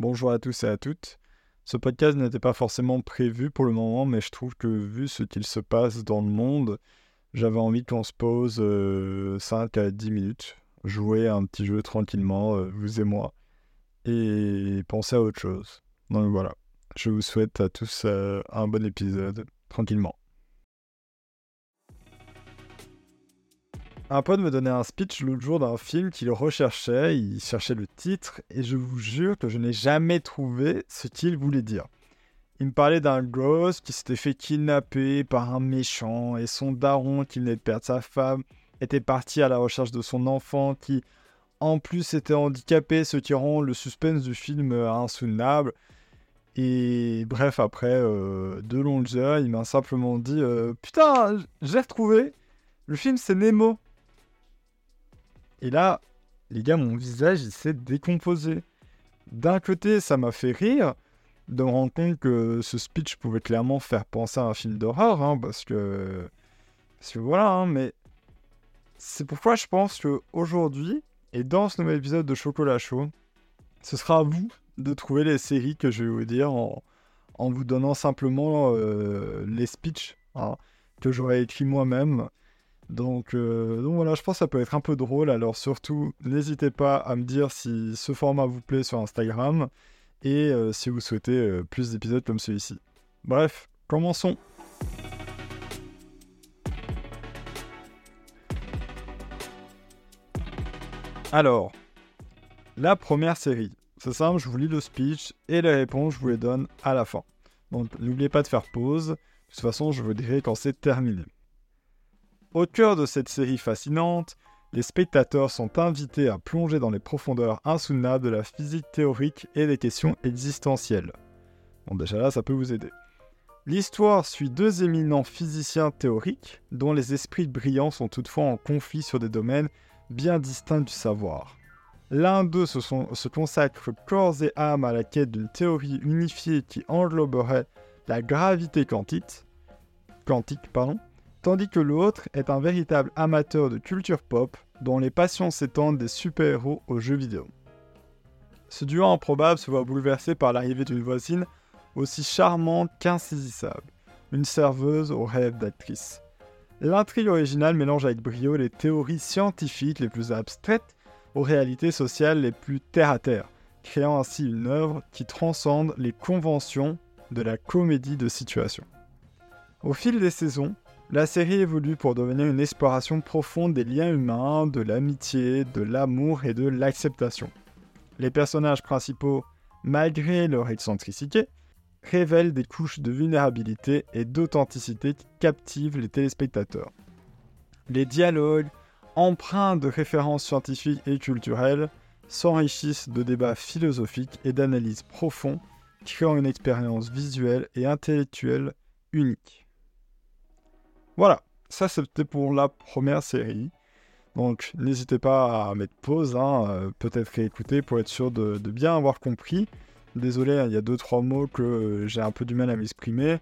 Bonjour à tous et à toutes. Ce podcast n'était pas forcément prévu pour le moment, mais je trouve que vu ce qu'il se passe dans le monde, j'avais envie qu'on se pose 5 euh, à 10 minutes, jouer un petit jeu tranquillement, euh, vous et moi, et penser à autre chose. Donc voilà, je vous souhaite à tous euh, un bon épisode, tranquillement. Un pote me donnait un speech l'autre jour d'un film qu'il recherchait, il cherchait le titre, et je vous jure que je n'ai jamais trouvé ce qu'il voulait dire. Il me parlait d'un gosse qui s'était fait kidnapper par un méchant, et son daron qui venait de perdre sa femme était parti à la recherche de son enfant qui, en plus, était handicapé, ce qui rend le suspense du film insoutenable. Et bref, après euh, deux longues heures, il m'a simplement dit euh, Putain, j'ai retrouvé Le film, c'est Nemo. Et là, les gars, mon visage, s'est décomposé. D'un côté, ça m'a fait rire de me rendre compte que ce speech pouvait clairement faire penser à un film d'horreur, hein, parce que... Parce que voilà, hein, mais... C'est pourquoi je pense qu'aujourd'hui, et dans ce nouvel épisode de Chocolat Chaud, ce sera à vous de trouver les séries que je vais vous dire en, vous donnant simplement euh, les speeches hein, que j'aurais écrits moi-même donc, euh, donc, voilà, je pense que ça peut être un peu drôle. Alors surtout, n'hésitez pas à me dire si ce format vous plaît sur Instagram et euh, si vous souhaitez euh, plus d'épisodes comme celui-ci. Bref, commençons. Alors, la première série. C'est simple, je vous lis le speech et les réponses, je vous les donne à la fin. Donc n'oubliez pas de faire pause. De toute façon, je vous dirai quand c'est terminé. Au cœur de cette série fascinante, les spectateurs sont invités à plonger dans les profondeurs insoutenables de la physique théorique et des questions existentielles. Bon déjà là, ça peut vous aider. L'histoire suit deux éminents physiciens théoriques, dont les esprits brillants sont toutefois en conflit sur des domaines bien distincts du savoir. L'un d'eux se, se, consacre corps et âme à la quête d'une théorie unifiée qui engloberait la gravité quantique, quantique pardon, tandis que l'autre est un véritable amateur de culture pop dont les passions s'étendent des super-héros aux jeux vidéo. Ce duo improbable se voit bouleversé par l'arrivée d'une voisine aussi charmante qu'insaisissable, une serveuse aux rêves d'actrice. L'intrigue originale mélange avec brio les théories scientifiques les plus abstraites aux réalités sociales les plus terre-à-terre, créant ainsi une œuvre qui transcende les conventions de la comédie de situation. Au fil des saisons, la série évolue pour devenir une exploration profonde des liens humains, de l'amitié, de l'amour et de l'acceptation. Les personnages principaux, malgré leur excentricité, révèlent des couches de vulnérabilité et d'authenticité qui captivent les téléspectateurs. Les dialogues, empreints de références scientifiques et culturelles, s'enrichissent de débats philosophiques et d'analyses profondes, créant une expérience visuelle et intellectuelle unique. Voilà, ça c'était pour la première série. Donc n'hésitez pas à mettre pause, hein, euh, peut-être réécouter pour être sûr de, bien avoir compris. Désolé, hein, il y a deux trois mots que euh, j'ai un peu du mal à m'exprimer,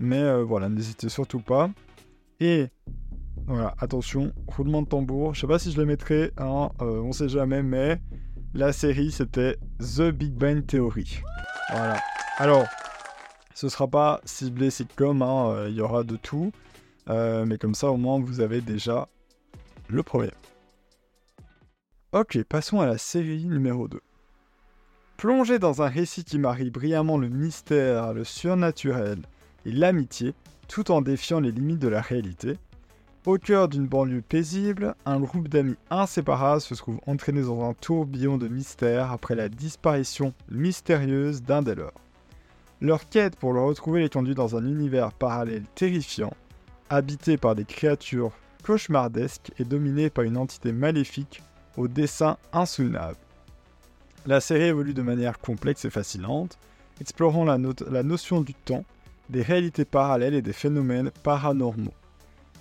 mais euh, voilà, n'hésitez surtout pas. Et voilà, attention, roulement de tambour. Je sais pas si je le mettrai, hein, on sait jamais, mais la série c'était The Big Bang Theory. Voilà. Alors, ce sera pas ciblé sitcom, il y aura de tout. Euh, mais comme ça, au moins, vous avez déjà le premier. Ok, passons à la série numéro 2. Plongé dans un récit qui marie brillamment le mystère, le surnaturel et l'amitié, tout en défiant les limites de la réalité, au cœur d'une banlieue paisible, un groupe d'amis inséparables se trouve entraîné dans un tourbillon de mystère après la disparition mystérieuse d'un des leurs. Leur quête pour le retrouver les conduit dans un univers parallèle terrifiant, habité par des créatures cauchemardesques et dominé par une entité maléfique au dessin insoutenable. La série évolue de manière complexe et fascinante, explorant la, la notion du temps, des réalités parallèles et des phénomènes paranormaux.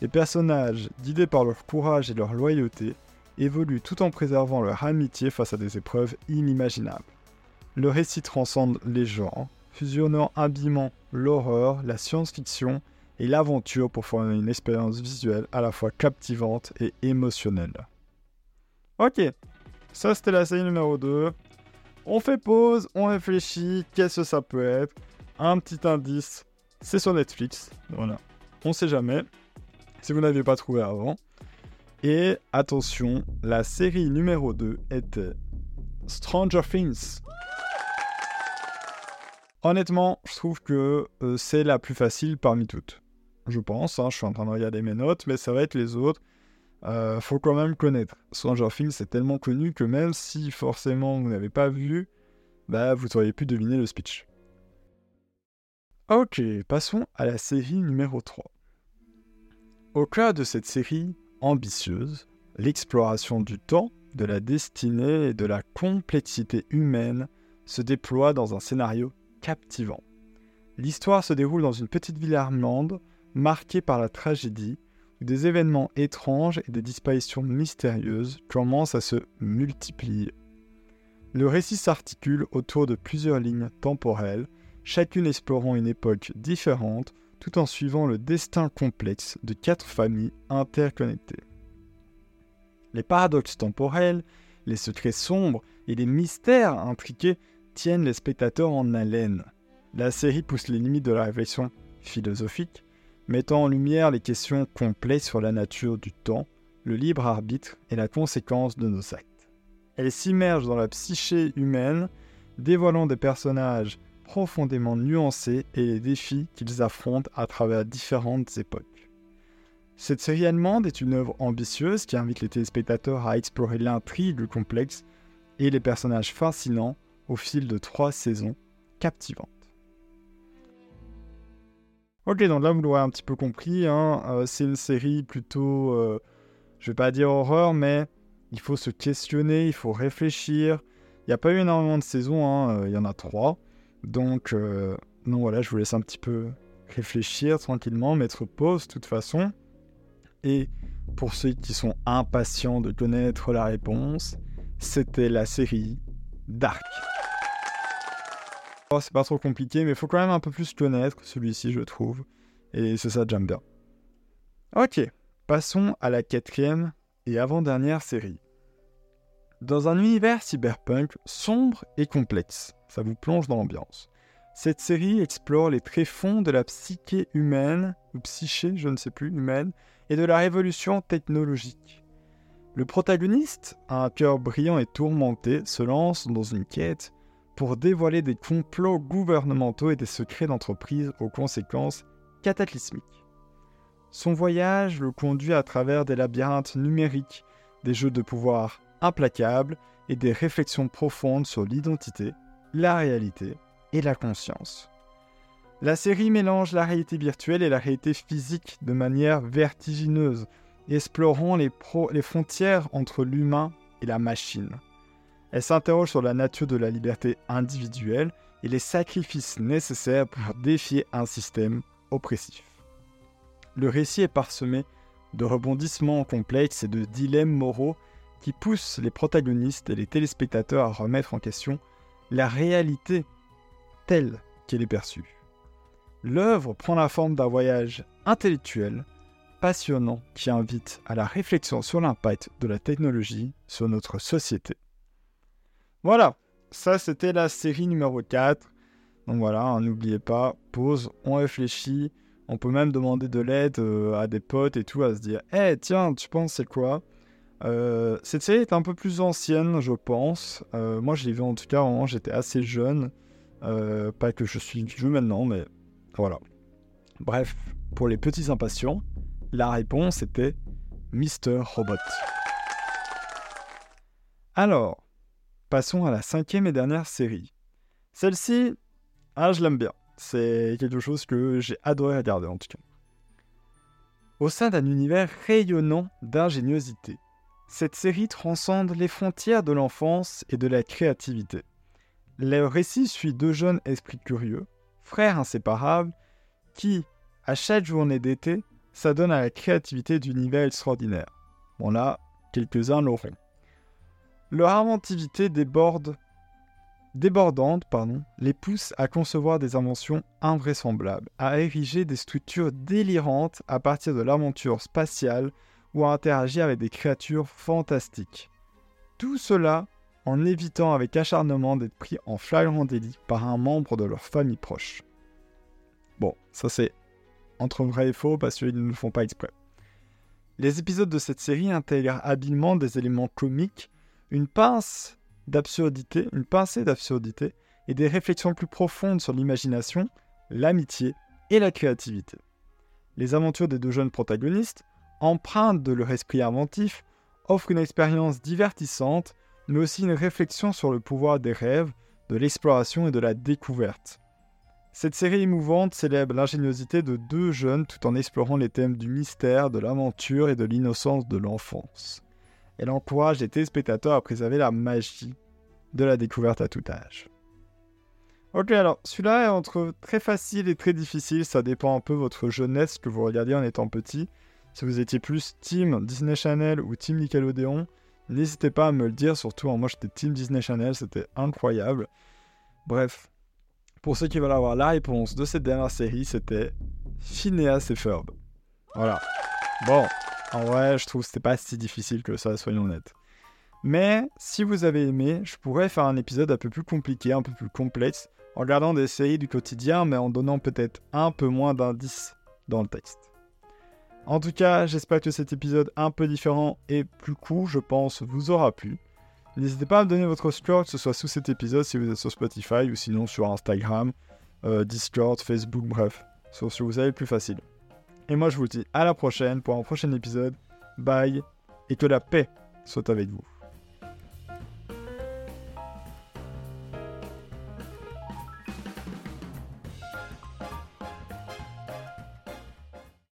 Les personnages, guidés par leur courage et leur loyauté, évoluent tout en préservant leur amitié face à des épreuves inimaginables. Le récit transcende les genres, fusionnant habilement l'horreur, la science-fiction et l'aventure pour former une expérience visuelle à la fois captivante et émotionnelle. Ok, ça c'était la série numéro 2. On fait pause, on réfléchit, qu'est-ce que ça peut être? Un petit indice, c'est sur Netflix. Voilà. On sait jamais. Si vous n'aviez pas trouvé avant. Et attention, la série numéro 2 était Stranger Things. Honnêtement, je trouve que euh, c'est la plus facile parmi toutes. Je pense, hein, je suis en train de regarder mes notes, mais ça va être les autres. Euh, faut quand même connaître. Stranger Things, c'est tellement connu que même si forcément vous n'avez pas vu, bah vous auriez pu deviner le speech. Ok, passons à la série numéro 3. Au cœur de cette série ambitieuse, l'exploration du temps, de la destinée et de la complexité humaine se déploie dans un scénario captivant. L'histoire se déroule dans une petite ville allemande marquée par la tragédie, où des événements étranges et des disparitions mystérieuses commencent à se multiplier. Le récit s'articule autour de plusieurs lignes temporelles, chacune explorant une époque différente, tout en suivant le destin complexe de quatre familles interconnectées. Les paradoxes temporels, les secrets sombres et les mystères intriqués tiennent les spectateurs en haleine. La série pousse les limites de la réflexion philosophique, mettant en lumière les questions complexes sur la nature du temps, le libre arbitre et la conséquence de nos actes. Elle s'immerge dans la psyché humaine, dévoilant des personnages profondément nuancés et les défis qu'ils affrontent à travers différentes époques. Cette série allemande est une œuvre ambitieuse qui invite les téléspectateurs à explorer l'intrigue complexe et les personnages fascinants au fil de trois saisons captivantes. Ok, donc là vous l'aurez un petit peu compris, hein, euh, c'est une série plutôt, euh, je vais pas dire horreur, mais il faut se questionner, il faut réfléchir. Il n'y a pas eu énormément de saisons, hein, euh, il y en a trois. Donc, non, voilà, je vous laisse un petit peu réfléchir tranquillement, mettre pause de toute façon. Et pour ceux qui sont impatients de connaître la réponse, c'était la série Dark. Oh, c'est pas trop compliqué, mais faut quand même un peu plus connaître celui-ci, je trouve. Et c'est ça, j'aime bien. Ok, passons à la quatrième et avant-dernière série. Dans un univers cyberpunk sombre et complexe, ça vous plonge dans l'ambiance. Cette série explore les tréfonds de la psyché humaine, ou psyché, je ne sais plus, humaine, et de la révolution technologique. Le protagoniste, un cœur brillant et tourmenté, se lance dans une quête pour dévoiler des complots gouvernementaux et des secrets d'entreprise aux conséquences cataclysmiques. Son voyage le conduit à travers des labyrinthes numériques, des jeux de pouvoir implacables et des réflexions profondes sur l'identité, la réalité et la conscience. La série mélange la réalité virtuelle et la réalité physique de manière vertigineuse, explorant les, les frontières entre l'humain et la machine. Elle s'interroge sur la nature de la liberté individuelle et les sacrifices nécessaires pour défier un système oppressif. Le récit est parsemé de rebondissements complexes et de dilemmes moraux qui poussent les protagonistes et les téléspectateurs à remettre en question la réalité telle qu'elle est perçue. L'œuvre prend la forme d'un voyage intellectuel, passionnant, qui invite à la réflexion sur l'impact de la technologie sur notre société. Voilà, ça c'était la série numéro 4. Donc voilà, hein, n'oubliez pas, pause, on réfléchit. On peut même demander de l'aide euh, à des potes et tout, à se dire Eh tiens, tu penses c'est quoi? Euh, Cette série est un peu plus ancienne, je pense. Euh, moi, je l'ai vu en tout cas quand j'étais assez jeune. pas que je suis vieux maintenant, mais voilà. Bref, pour les petits impatients, la réponse était Mister Robot. Alors, Passons à la cinquième et dernière série. Celle-ci, ah, je l'aime bien. C'est quelque chose que j'ai adoré regarder en tout cas. Au sein d'un univers rayonnant d'ingéniosité, cette série transcende les frontières de l'enfance et de la créativité. Le récit suit deux jeunes esprits curieux, frères inséparables, qui, à chaque journée d'été, s'adonnent à la créativité d'univers extraordinaire. Bon là, quelques-uns l'auront. Leur inventivité déborde, débordante pardon, les pousse à concevoir des inventions invraisemblables, à ériger des structures délirantes à partir de l'aventure spatiale ou à interagir avec des créatures fantastiques. Tout cela en évitant avec acharnement d'être pris en flagrant délit par un membre de leur famille proche. Bon, ça c'est entre vrai et faux parce qu'ils ne le font pas exprès. Les épisodes de cette série intègrent habilement des éléments comiques, une pince d'absurdité, une pincée d'absurdité et des réflexions plus profondes sur l'imagination, l'amitié et la créativité. Les aventures des deux jeunes protagonistes, empreintes de leur esprit inventif, offrent une expérience divertissante, mais aussi une réflexion sur le pouvoir des rêves, de l'exploration et de la découverte. Cette série émouvante célèbre l'ingéniosité de deux jeunes tout en explorant les thèmes du mystère, de l'aventure et de l'innocence de l'enfance. Elle encourage les téléspectateurs à préserver la magie de la découverte à tout âge. Ok, alors celui-là est entre très facile et très difficile, ça dépend un peu de votre jeunesse que vous regardez en étant petit. Si vous étiez plus Team Disney Channel ou Team Nickelodeon, n'hésitez pas à me le dire, surtout moi j'étais Team Disney Channel, c'était incroyable. Bref, pour ceux qui veulent avoir la réponse de cette dernière série, c'était Phineas et Ferb. Voilà. Bon, en vrai, je trouve que c'était pas si difficile que ça, soyons honnêtes. Mais si vous avez aimé, je pourrais faire un épisode un peu plus compliqué, un peu plus complexe, en regardant des séries du quotidien, mais en donnant peut-être un peu moins d'indices dans le texte. En tout cas, j'espère que cet épisode un peu différent et plus court, je pense, vous aura plu. N'hésitez pas à me donner votre score, que ce soit sous cet épisode si vous êtes sur Spotify ou sinon sur Instagram, euh, Discord, Facebook, bref, sur ce que vous avez plus facile. Et moi je vous dis à la prochaine pour un prochain épisode. Bye et que la paix soit avec vous.